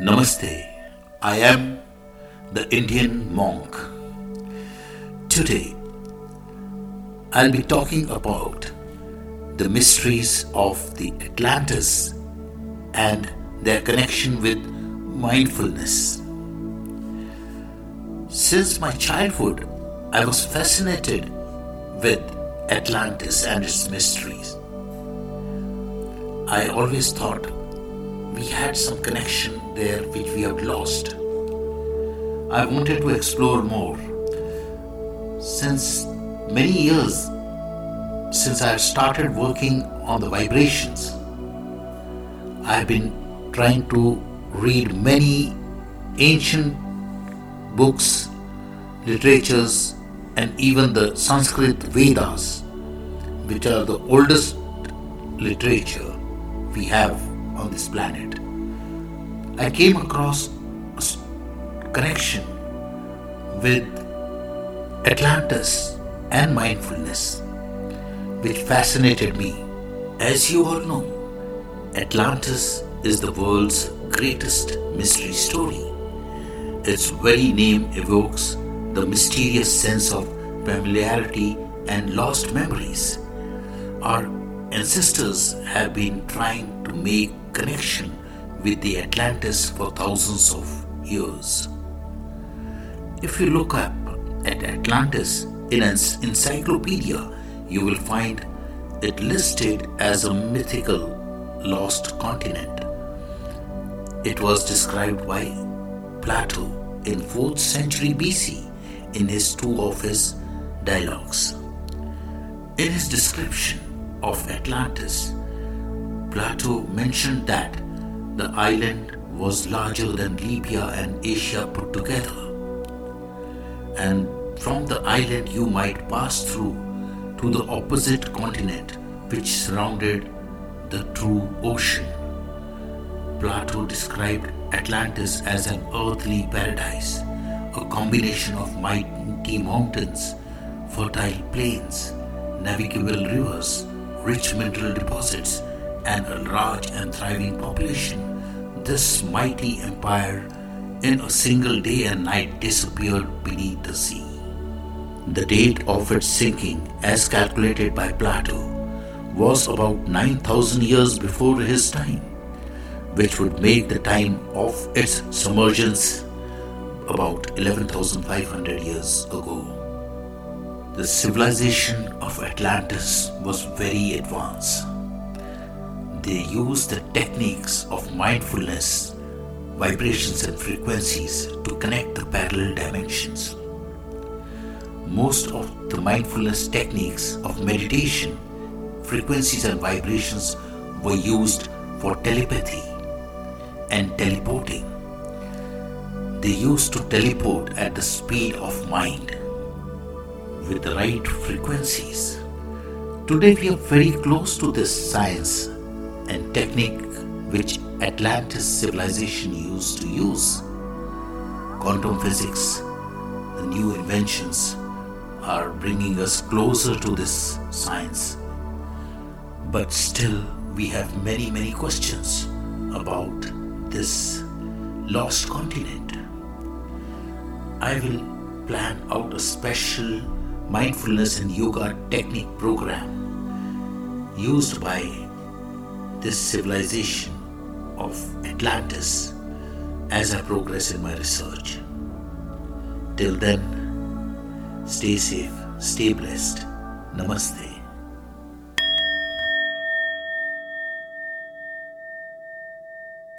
Namaste. I am the Indian monk. Today, I'll be talking about the mysteries of the Atlantis and their connection with mindfulness. Since my childhood, I was fascinated with Atlantis and its mysteries. I always thought we had some connection there which we have lost. I wanted to explore more. Since many years, since I have started working on the vibrations, I have been trying to read many ancient books, literatures, and even the Sanskrit Vedas, which are the oldest literature we have on this planet. I came across a connection with Atlantis and mindfulness, which fascinated me. As you all know, Atlantis is the world's greatest mystery story. Its very name evokes the mysterious sense of familiarity and lost memories. Our ancestors have been trying to make connection with the Atlantis for thousands of years. If you look up at Atlantis in an encyclopedia, you will find it listed as a mythical lost continent. It was described by Plato in 4th century BC in his two of his dialogues. In his description of Atlantis, Plato mentioned that the island was larger than Libya and Asia put together. And from the island, you might pass through to the opposite continent which surrounded the true ocean. Plato described Atlantis as an earthly paradise, a combination of mighty mountains, fertile plains, navigable rivers, rich mineral deposits, and a large and thriving population. This mighty empire in a single day and night disappeared beneath the sea. The date of its sinking, as calculated by Plato, was about 9000 years before his time, which would make the time of its submergence about 11,500 years ago. The civilization of Atlantis was very advanced. They used the techniques of mindfulness, vibrations, and frequencies to connect the parallel dimensions. Most of the mindfulness techniques of meditation, frequencies, and vibrations were used for telepathy and teleporting. They used to teleport at the speed of mind with the right frequencies. Today we are very close to this science and technique which Atlantis civilization used to use. Quantum physics, the new inventions are bringing us closer to this science. But still, we have many, many questions about this lost continent. I will plan out a special mindfulness and yoga technique program used by this civilization of Atlantis as I progress in my research. Till then, stay safe, stay blessed. Namaste.